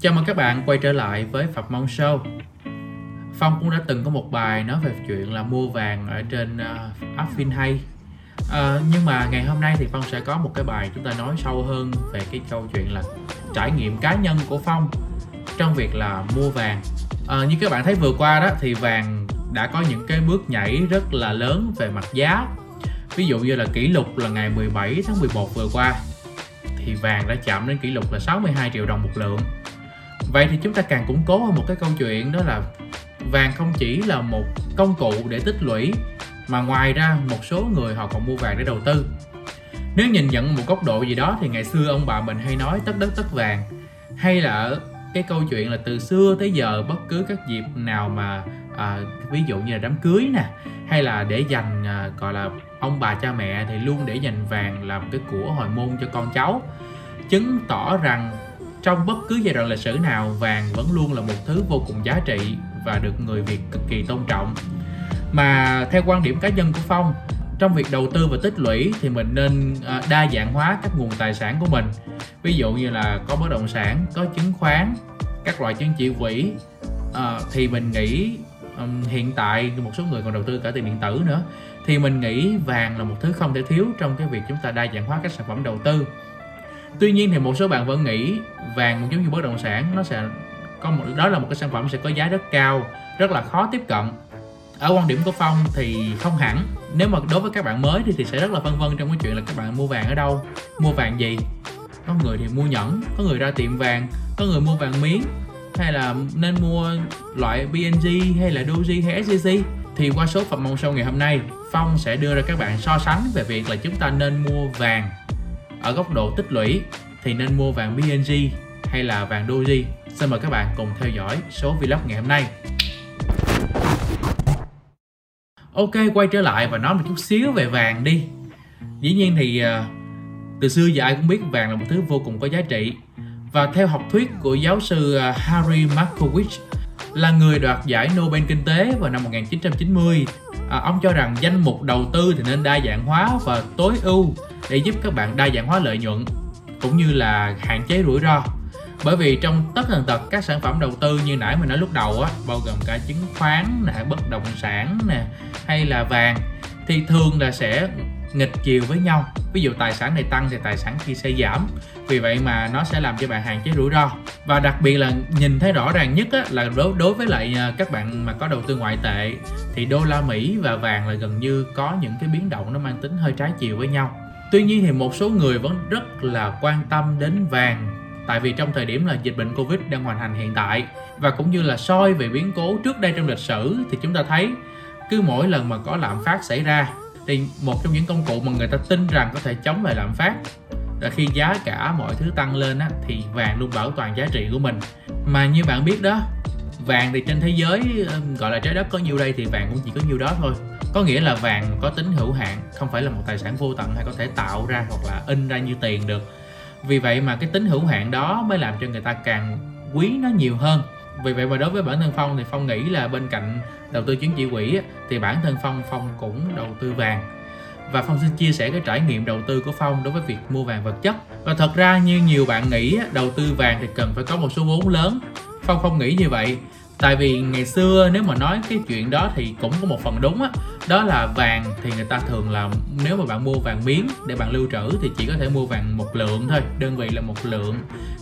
Chào mừng các bạn quay trở lại với Phạm Mong Show. Phong cũng đã từng có một bài nói về chuyện là mua vàng ở trên uh, app FinHay uh, ờ, Nhưng mà ngày hôm nay thì Phong sẽ có một cái bài chúng ta nói sâu hơn về cái câu chuyện là trải nghiệm cá nhân của Phong trong việc là mua vàng. Uh, Như các bạn thấy vừa qua đó thì vàng đã có những cái bước nhảy rất là lớn về mặt giá. Ví dụ như là kỷ lục là ngày 17 tháng 11 vừa qua thì vàng đã chạm đến kỷ lục là 62 triệu đồng một lượng vậy thì chúng ta càng củng cố hơn một cái câu chuyện đó là vàng không chỉ là một công cụ để tích lũy mà ngoài ra một số người họ còn mua vàng để đầu tư. Nếu nhìn nhận một góc độ gì đó thì ngày xưa ông bà mình hay nói tất đất tất vàng. Hay là cái câu chuyện là từ xưa tới giờ bất cứ các dịp nào mà à, ví dụ như là đám cưới nè hay là để dành à, gọi là ông bà cha mẹ thì luôn để dành vàng làm cái của hồi môn cho con cháu. Chứng tỏ rằng trong bất cứ giai đoạn lịch sử nào vàng vẫn luôn là một thứ vô cùng giá trị và được người Việt cực kỳ tôn trọng. Mà theo quan điểm cá nhân của Phong trong việc đầu tư và tích lũy thì mình nên à, đa dạng hóa các nguồn tài sản của mình. Ví dụ như là có bất động sản có chứng khoán các loại chứng chỉ quỹ à, thì mình nghĩ um, hiện tại một số người còn đầu tư cả tiền điện tử nữa thì mình nghĩ vàng là một thứ không thể thiếu trong cái việc chúng ta đa dạng hóa các sản phẩm đầu tư tuy nhiên thì một số bạn vẫn nghĩ vàng cũng giống như bất động sản nó sẽ có một đó là một cái sản phẩm sẽ có giá rất cao rất là khó tiếp cận. Ở quan điểm của phong thì không hẳn. Nếu mà đối với các bạn mới thì, thì sẽ rất là phân vân trong cái chuyện là các bạn mua vàng ở đâu mua vàng gì. Có người thì mua nhẫn có người ra tiệm vàng có người mua vàng miếng hay là nên mua loại BNG hay là Doji hay SJC thì qua số phẩm mong sau ngày hôm nay Phong sẽ đưa ra các bạn so sánh về việc là chúng ta nên mua vàng ở góc độ tích lũy thì nên mua vàng BNG hay là vàng Doji. Xin mời các bạn cùng theo dõi số vlog ngày hôm nay. Ok quay trở lại và nói một chút xíu về vàng đi. Dĩ nhiên thì à, từ xưa giờ ai cũng biết vàng là một thứ vô cùng có giá trị. Và theo học thuyết của giáo sư à, Harry Markowitz là người đoạt giải Nobel Kinh tế vào năm 1990 à, ông cho rằng danh mục đầu tư thì nên đa dạng hóa và tối ưu để giúp các bạn đa dạng hóa lợi nhuận cũng như là hạn chế rủi ro. Bởi vì trong tất tần tật các sản phẩm đầu tư như nãy mình nói lúc đầu á bao gồm cả chứng khoán nè bất động sản nè hay là vàng thì thường là sẽ nghịch chiều với nhau. Ví dụ tài sản này tăng thì tài sản kia sẽ giảm. Vì vậy mà nó sẽ làm cho bạn hạn chế rủi ro. Và đặc biệt là nhìn thấy rõ ràng nhất á, là đối đối với lại à, các bạn mà có đầu tư ngoại tệ thì đô la Mỹ và vàng là gần như có những cái biến động nó mang tính hơi trái chiều với nhau tuy nhiên thì một số người vẫn rất là quan tâm đến vàng tại vì trong thời điểm là dịch bệnh covid đang hoành hành hiện tại và cũng như là soi về biến cố trước đây trong lịch sử thì chúng ta thấy cứ mỗi lần mà có lạm phát xảy ra thì một trong những công cụ mà người ta tin rằng có thể chống lại lạm phát là khi giá cả mọi thứ tăng lên á, thì vàng luôn bảo toàn giá trị của mình. Mà như bạn biết đó vàng thì trên thế giới ờ, gọi là trái đất có nhiêu đây thì vàng cũng chỉ có nhiêu đó thôi có nghĩa là vàng có tính hữu hạn, không phải là một tài sản vô tận hay có thể tạo ra hoặc là in ra như tiền được. Vì vậy mà cái tính hữu hạn đó mới làm cho người ta càng quý nó nhiều hơn. Vì vậy mà đối với bản thân phong thì phong nghĩ là bên cạnh đầu tư chứng chỉ quỹ thì bản thân phong phong cũng đầu tư vàng. Và phong xin chia sẻ cái trải nghiệm đầu tư của phong đối với việc mua vàng vật chất. Và thật ra như nhiều bạn nghĩ đầu tư vàng thì cần phải có một số vốn lớn. Phong không nghĩ như vậy tại vì ngày xưa nếu mà nói cái chuyện đó thì cũng có một phần đúng á. Đó là vàng thì người ta thường là nếu mà bạn mua vàng miếng để bạn lưu trữ thì chỉ có thể mua vàng một lượng thôi, đơn vị là một lượng.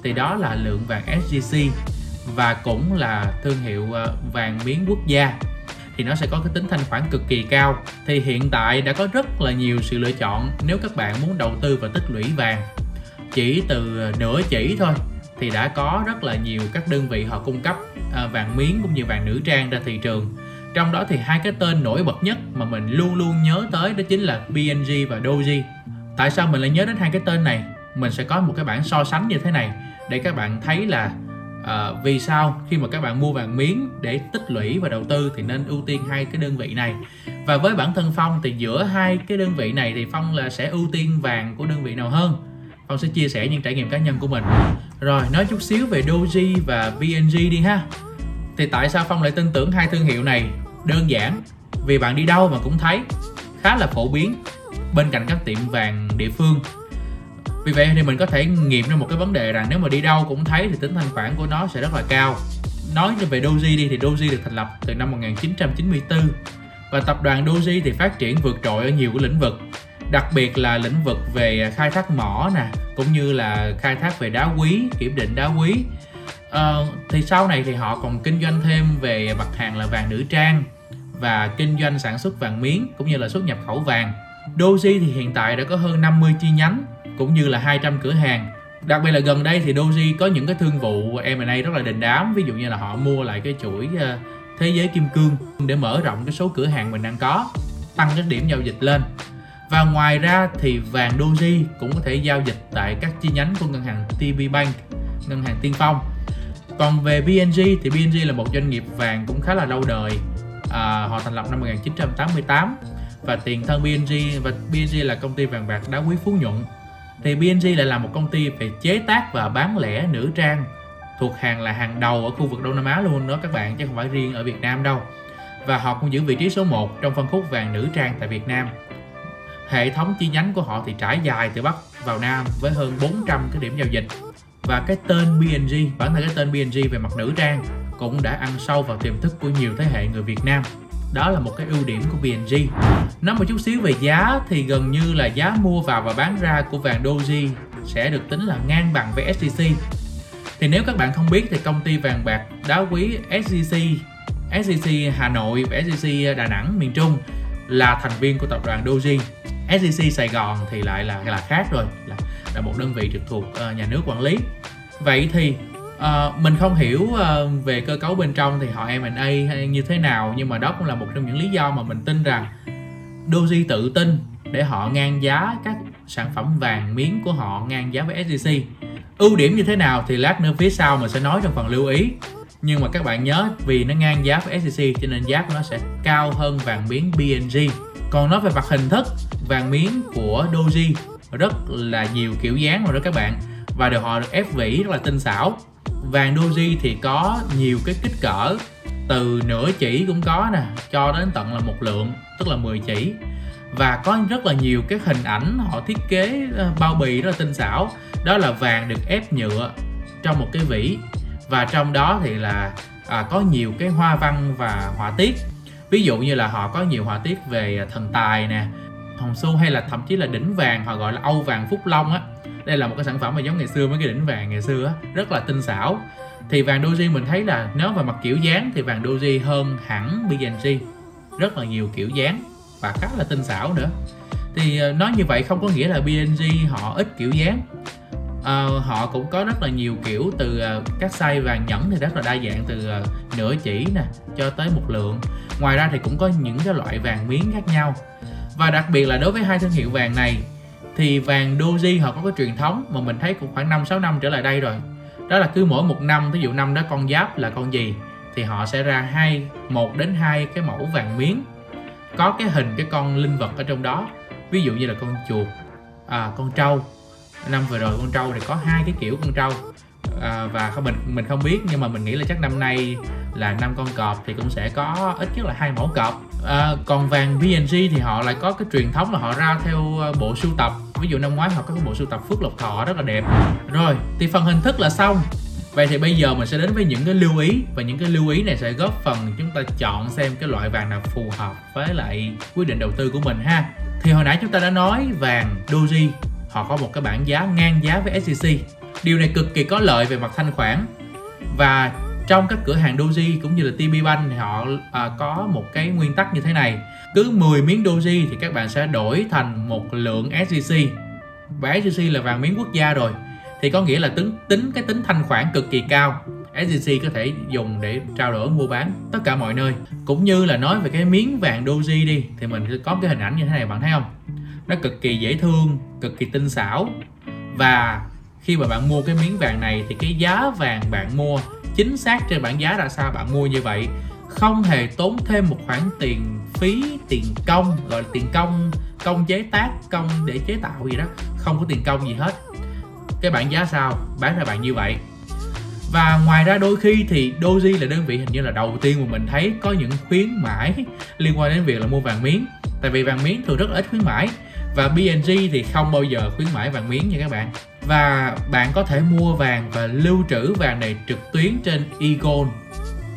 Thì đó là lượng vàng SJC và cũng là thương hiệu ờ, vàng miếng quốc gia. Thì nó sẽ có cái tính thanh khoản cực kỳ cao. Thì hiện tại đã có rất là nhiều sự lựa chọn nếu các bạn muốn đầu tư và tích lũy vàng. Chỉ từ nửa chỉ thôi thì đã có rất là nhiều các đơn vị họ cung cấp. À, vàng miếng cũng như vàng nữ trang ra thị trường. Trong đó thì hai cái tên nổi bật nhất mà mình luôn luôn nhớ tới đó chính là PNG và Doji. Tại sao mình lại nhớ đến hai cái tên này? Mình sẽ có một cái bảng so sánh như thế này để các bạn thấy là à, vì sao khi mà các bạn mua vàng miếng để tích lũy và đầu tư thì nên ưu tiên hai cái đơn vị này. Và với bản thân phong thì giữa hai cái đơn vị này thì phong là sẽ ưu tiên vàng của đơn vị nào hơn? Phong sẽ chia sẻ những trải nghiệm cá nhân của mình. Rồi, nói chút xíu về doji và vng đi ha. Thì tại sao phong lại tin tưởng hai thương hiệu này? Đơn giản, vì bạn đi đâu mà cũng thấy. Khá là phổ biến bên cạnh các tiệm vàng địa phương. Vì vậy thì mình có thể nghiệm ra một cái vấn đề rằng nếu mà đi đâu cũng thấy thì tính thanh khoản của nó sẽ rất là cao. Nói về Doji đi, thì Doji được thành lập từ năm 1994 và tập đoàn Doji thì phát triển vượt trội ở nhiều cái lĩnh vực đặc biệt là lĩnh vực về à, khai thác mỏ nè cũng như là khai thác về đá quý kiểm định đá quý. À, thì sau này thì họ còn kinh doanh thêm về mặt hàng là vàng nữ trang và kinh doanh sản xuất vàng miếng cũng như là xuất nhập khẩu vàng. Doji thì hiện tại đã có hơn 50 chi nhánh cũng như là 200 cửa hàng. Đặc biệt là gần đây thì Doji có những cái thương vụ M&A rất là đình đám ví dụ như là họ mua lại cái chuỗi ờ, thế giới kim cương để mở rộng cái số cửa hàng mình đang có tăng cái điểm giao dịch lên và ngoài ra thì vàng Doji cũng có thể giao dịch tại các chi nhánh của ngân hàng TB Bank, ngân hàng Tiên Phong. Còn về BNG thì BNG là một doanh nghiệp vàng cũng khá là lâu đời. À, họ thành lập năm 1988 và tiền thân BNG và BNG là công ty vàng bạc đá quý Phú Nhuận. Thì BNG lại là một công ty về chế tác và bán lẻ nữ trang thuộc hàng là hàng đầu ở khu vực Đông Nam Á luôn đó các bạn chứ không phải riêng ở Việt Nam đâu. Và họ cũng giữ vị trí số 1 trong phân khúc vàng nữ trang tại Việt Nam hệ thống chi nhánh của họ thì trải dài từ Bắc vào Nam với hơn 400 cái điểm giao dịch. Và cái tên BNG bản thân cái tên BNG về mặt nữ trang cũng đã ăn sâu vào tiềm thức của nhiều thế hệ người Việt Nam. Đó là một cái ưu điểm của BNG nói một chút xíu về giá thì gần như là giá mua vào và bán ra của vàng Doji sẽ được tính là ngang bằng với sgc thì nếu các bạn không biết thì công ty vàng bạc đá quý sgc sgc Hà Nội và sgc Đà Nẵng miền Trung là thành viên của tập đoàn Doji. SEC Sài Gòn thì lại là là khác rồi là là một đơn vị trực thuộc uh, nhà nước quản lý. Vậy thì uh, mình không hiểu uh, về cơ cấu bên trong thì họ M&A hay như thế nào nhưng mà đó cũng là một trong những lý do mà mình tin rằng Doji tự tin để họ ngang giá các sản phẩm vàng miếng của họ ngang giá với SEC ưu điểm như thế nào thì lát nữa phía sau mình sẽ nói trong phần lưu ý. Nhưng mà các bạn nhớ vì nó ngang giá với SEC cho nên giá của nó sẽ cao hơn vàng miếng BNG còn nói về mặt hình thức vàng miếng của Doji rất là nhiều kiểu dáng rồi đó các bạn. Và đều họ được ép vỉ rất là tinh xảo. Vàng Doji thì có nhiều cái kích cỡ từ nửa chỉ cũng có nè cho đến tận là một lượng tức là 10 chỉ. Và có rất là nhiều cái hình ảnh họ thiết kế ờ, bao bì rất là tinh xảo. Đó là vàng được ép nhựa trong một cái vỉ và trong đó thì là à, có nhiều cái hoa văn và họa tiết ví dụ như là họ có nhiều họa tiết về à, thần tài nè, hồng xu hay là thậm chí là đỉnh vàng, họ gọi là âu vàng phúc long á. Đây là một cái sản phẩm mà giống ngày xưa mấy cái đỉnh vàng ngày xưa á, rất là tinh xảo. Thì vàng doji mình thấy là nếu về mặt kiểu dáng thì vàng doji hơn hẳn BNG rất là nhiều kiểu dáng và khá là tinh xảo nữa. Thì à, nói như vậy không có nghĩa là BNG họ ít kiểu dáng uh, họ cũng có rất là nhiều kiểu từ uh, các size vàng nhẫn thì rất là đa dạng từ uh, nửa chỉ nè cho tới một lượng ngoài ra thì cũng có những cái loại vàng miếng khác nhau và đặc biệt là đối với hai thương hiệu vàng này thì vàng Doji họ có cái truyền thống mà mình thấy cũng khoảng 5 6 năm trở lại đây rồi. Đó là cứ mỗi một năm, ví dụ năm đó con giáp là con gì thì họ sẽ ra hai một đến hai cái mẫu vàng miếng có cái hình cái con linh vật ở trong đó. Ví dụ như là con chuột, à, con trâu. Năm vừa rồi con trâu thì có hai cái kiểu con trâu. À, và không mình mình không biết nhưng mà mình nghĩ là chắc năm nay là năm con cọp thì cũng sẽ có ít nhất là hai mẫu cọp. À, còn vàng VNG thì họ lại có cái truyền thống là họ ra theo à, bộ sưu tập. Ví dụ năm ngoái họ có cái bộ sưu tập phước lộc thọ rất là đẹp. Rồi thì phần hình thức là xong. Vậy thì bây giờ mình sẽ đến với những cái lưu ý và những cái lưu ý này sẽ góp phần chúng ta chọn xem cái loại vàng nào phù hợp với lại quyết định đầu tư của mình ha. Thì hồi nãy chúng ta đã nói vàng Doji họ có một cái bảng giá ngang giá với SJC Điều này cực kỳ có lợi về mặt thanh khoản. Và trong các cửa hàng doji cũng như là TB Bank thì họ à, có một cái nguyên tắc như thế này. Cứ 10 miếng doji thì các bạn sẽ đổi thành một lượng SJC và SJC là vàng miếng quốc gia rồi thì có nghĩa là tính tính cái tính thanh khoản cực kỳ cao. SJC có thể dùng để trao đổi mua bán tất cả mọi nơi. Cũng như là nói về cái miếng vàng doji đi thì mình có cái hình ảnh như thế này bạn thấy không? Nó cực kỳ dễ thương, cực kỳ tinh xảo. Và khi mà bạn mua cái miếng vàng này thì cái giá vàng bạn mua, chính xác trên bảng giá ra sao bạn mua như vậy, không hề tốn thêm một khoản tiền phí, tiền công, gọi là tiền công công chế tác, công để chế tạo gì đó, không có tiền công gì hết. Cái bảng giá sao? Bán ra bạn như vậy. Và ngoài ra đôi khi thì Doji là đơn vị hình như là đầu tiên mà mình thấy có những khuyến mãi liên quan đến việc là mua vàng miếng. Tại vì vàng miếng thường rất là ít khuyến mãi và BNG thì không bao giờ khuyến mãi vàng miếng nha các bạn. Và bạn có thể mua vàng và lưu trữ vàng này trực tuyến trên Egon.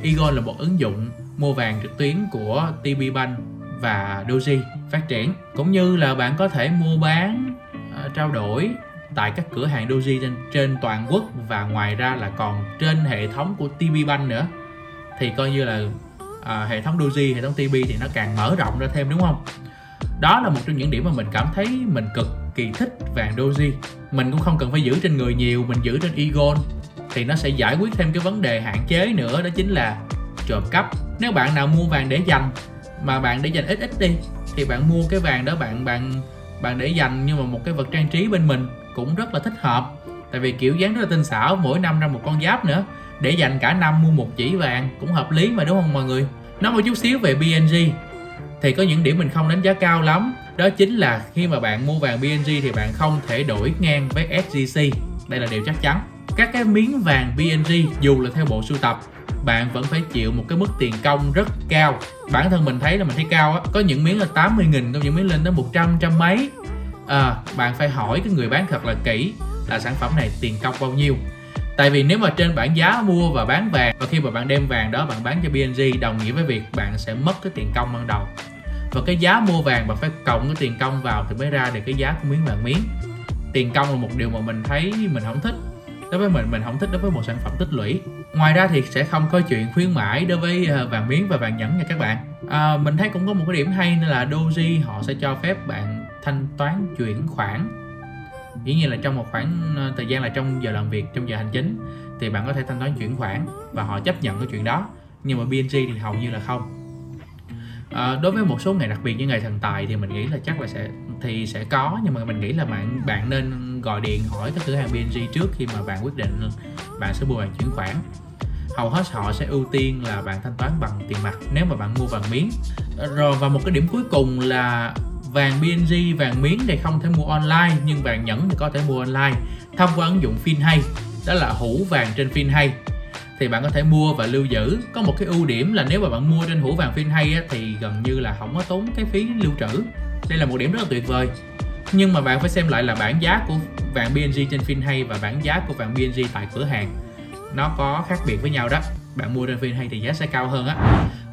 Egon là một ứng dụng mua vàng trực tuyến của TB Bank và Doji phát triển. Cũng như là bạn có thể mua bán ờ, trao đổi tại các cửa hàng Doji trên, trên toàn quốc và ngoài ra là còn trên hệ thống của TB Bank nữa. Thì coi như là à, hệ thống Doji, hệ thống TB thì nó càng mở rộng ra thêm đúng không? Đó là một trong những điểm mà mình cảm thấy mình cực kỳ thích vàng Doji. Mình cũng không cần phải giữ trên người nhiều, mình giữ trên Egon thì nó sẽ giải quyết thêm cái vấn đề hạn chế nữa, đó chính là trộm cắp. Nếu bạn nào mua vàng để dành, mà bạn để dành ít ít đi, thì bạn mua cái vàng đó bạn bạn bạn để dành nhưng mà một cái vật trang trí bên mình cũng rất là thích hợp. Tại vì kiểu dáng rất là tinh xảo, mỗi năm ra một con giáp nữa. Để dành cả năm mua một chỉ vàng cũng hợp lý mà, đúng không mọi người? Nói một chút xíu về BNG thì có những điểm mình không đánh giá cao lắm. Đó chính là khi mà bạn mua vàng BNG thì bạn không thể đổi ngang với SGC đây là điều chắc chắn. Các cái miếng vàng BNG dù là theo bộ sưu tập bạn vẫn phải chịu một cái mức tiền công rất cao. Bản thân mình thấy là mình thấy cao á. Có những miếng là 80 nghìn có những miếng lên tới 100 trăm mấy. À, bạn phải hỏi cái người bán thật là kỹ là sản phẩm này tiền công bao nhiêu tại vì nếu mà trên bảng giá mua và bán vàng và khi mà bạn đem vàng đó bạn bán cho BNG đồng nghĩa với việc bạn sẽ mất cái tiền công ban đầu. Và cái giá mua vàng bạn phải cộng cái tiền công vào thì mới ra được cái giá của miếng vàng miếng. Tiền công là một điều mà mình thấy mình không thích đối với mình mình không thích đối với một sản phẩm tích lũy. Ngoài ra thì sẽ không có chuyện khuyến mãi đối với ờ, vàng miếng và vàng nhẫn nha các bạn. À, mình thấy cũng có một cái điểm hay nên là Doji họ sẽ cho phép bạn thanh toán chuyển khoản dĩ nhiên là trong một khoảng ờ, thời gian là trong giờ làm việc trong giờ hành chính thì bạn có thể thanh toán chuyển khoản và họ chấp nhận cái chuyện đó. Nhưng mà BNG thì hầu như là không. À, đối với một số ngày đặc biệt như ngày thần tài thì mình nghĩ là chắc là sẽ thì sẽ có nhưng mà mình nghĩ là bạn bạn nên gọi điện hỏi các cửa hàng BNG trước khi mà bạn quyết định bạn sẽ mua vàng chuyển khoản. Hầu hết họ sẽ ưu tiên là bạn thanh toán bằng tiền mặt. Nếu mà bạn mua vàng miếng ờ, rồi và một cái điểm cuối cùng là vàng BNG vàng miếng thì không thể mua online nhưng vàng nhẫn thì có thể mua online thông qua ứng dụng FinHay đó là hũ vàng trên FinHay thì bạn có thể mua và lưu giữ. Có một cái ưu điểm là nếu mà bạn mua trên hũ vàng FinHay á, thì gần như là không có tốn cái phí lưu trữ. Đây là một điểm rất là tuyệt vời. Nhưng mà bạn phải xem lại là bảng giá của vàng BNG trên FinHay và bảng giá của vàng BNG tại cửa hàng. Nó có khác biệt với nhau đó bạn mua trên hay thì giá sẽ cao hơn á.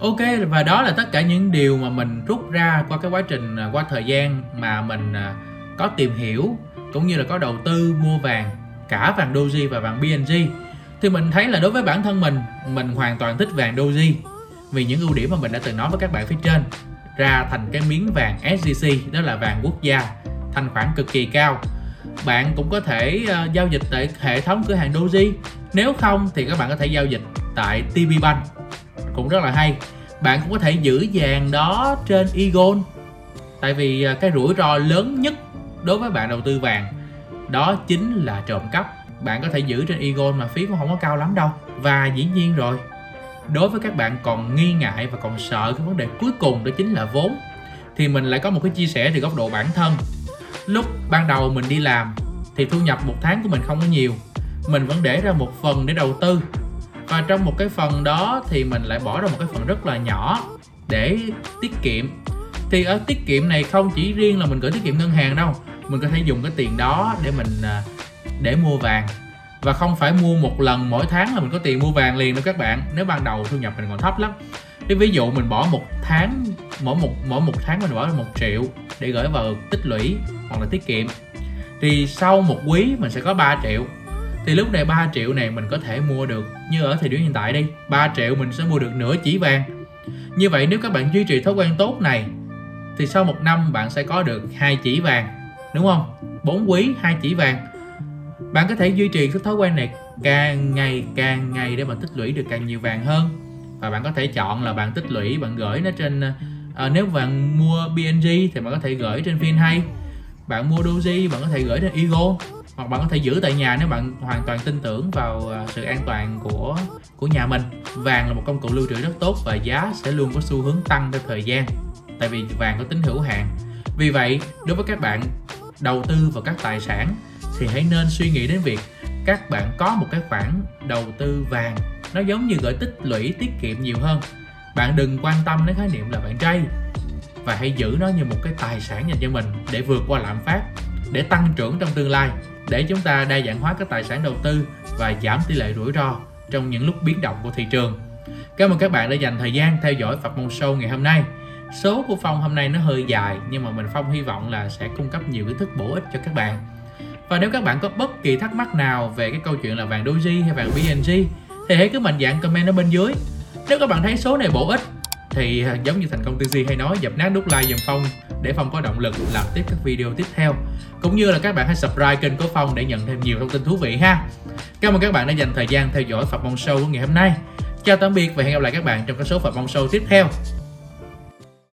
Ok và đó là tất cả những điều mà mình rút ra qua cái quá trình à, qua thời gian mà mình à, có tìm hiểu cũng như là có đầu tư mua vàng cả vàng Doji và vàng BNG thì mình thấy là đối với bản thân mình mình hoàn toàn thích vàng Doji vì những ưu điểm mà mình đã từng nói với các bạn phía trên. Ra thành cái miếng vàng sgc đó là vàng quốc gia thanh khoản cực kỳ cao. Bạn cũng có thể uh, giao dịch tại hệ thống cửa hàng Doji. Nếu không thì các bạn có thể giao dịch tại TP Bank. Cũng rất là hay. Bạn cũng có thể giữ vàng đó trên Eagle. Tại vì à, cái rủi ro lớn nhất đối với bạn đầu tư vàng đó chính là trộm cắp. Bạn có thể giữ trên Eagle mà phí cũng không có cao lắm đâu. Và dĩ nhiên rồi, đối với các bạn còn nghi ngại và còn sợ cái vấn đề cuối cùng đó chính là vốn, thì mình lại có một cái chia sẻ từ góc độ bản thân. Lúc ban đầu mình đi làm thì thu nhập một tháng của mình không có nhiều, mình vẫn để ra một phần để đầu tư và trong một cái phần đó thì mình lại bỏ ra một cái phần rất là nhỏ để tiết kiệm. Thì ở tiết kiệm này không chỉ riêng là mình gửi tiết kiệm ngân hàng đâu, mình có thể dùng cái tiền đó để mình à, để mua vàng. Và không phải mua một lần mỗi tháng là mình có tiền mua vàng liền đâu các bạn, nếu ban đầu thu nhập mình còn thấp lắm. Thì ví dụ mình bỏ một tháng, mỗi một mỗi một tháng mình bỏ ra một triệu để gửi vào tích lũy hoặc là tiết kiệm. Thì sau một quý mình sẽ có 3 triệu thì lúc này 3 triệu này mình có thể mua được. Như ở thời điểm hiện tại đi 3 triệu mình sẽ mua được nửa chỉ vàng. Như vậy nếu các bạn duy trì thói quen tốt này thì sau một năm bạn sẽ có được hai chỉ vàng đúng không? 4 quý hai chỉ vàng. Bạn có thể duy trì cái thói quen này càng ngày càng ngày để mà tích lũy được càng nhiều vàng hơn. Và bạn có thể chọn là bạn tích lũy bạn gửi nó trên à, nếu bạn mua BNG thì bạn có thể gửi trên FinHay bạn mua Doji bạn có thể gửi trên Ego hoặc bạn có thể giữ tại nhà nếu bạn hoàn toàn tin tưởng vào à, sự an toàn của của nhà mình. Vàng là một công cụ lưu trữ rất tốt và giá sẽ luôn có xu hướng tăng theo thời gian, tại vì vàng có tính hữu hạn. Vì vậy, đối với các bạn đầu tư vào các tài sản thì hãy nên suy nghĩ đến việc các bạn có một cái khoản đầu tư vàng. Nó giống như gửi tích lũy tiết kiệm nhiều hơn. Bạn đừng quan tâm đến khái niệm là bạn trai và hãy giữ nó như một cái tài sản dành cho mình để vượt qua lạm phát để tăng trưởng trong tương lai, để chúng ta đa dạng hóa các tài sản đầu tư và giảm tỷ lệ rủi ro trong những lúc biến động của thị trường. Cảm ơn các bạn đã dành thời gian theo dõi Phật Môn Show ngày hôm nay. Số của Phong hôm nay nó hơi dài, nhưng mà mình Phong hy vọng là sẽ cung cấp nhiều kiến thức bổ ích cho các bạn. Và nếu các bạn có bất kỳ thắc mắc nào về cái câu chuyện là vàng Doji hay vàng BNG thì hãy cứ mạnh dạn comment ở bên dưới. Nếu các bạn thấy số này bổ ích thì à, giống như thành công tư duy hay nói, dập nát nút like dùm phong để phong có động lực làm tiếp các video tiếp theo. Cũng như là các bạn hãy subscribe kênh của phong để nhận thêm nhiều thông tin thú vị ha. Cảm ơn các bạn đã dành thời gian theo dõi phật Mong Show của ngày hôm nay. Chào tạm biệt và hẹn gặp lại các bạn trong các số phật Mong Show tiếp theo.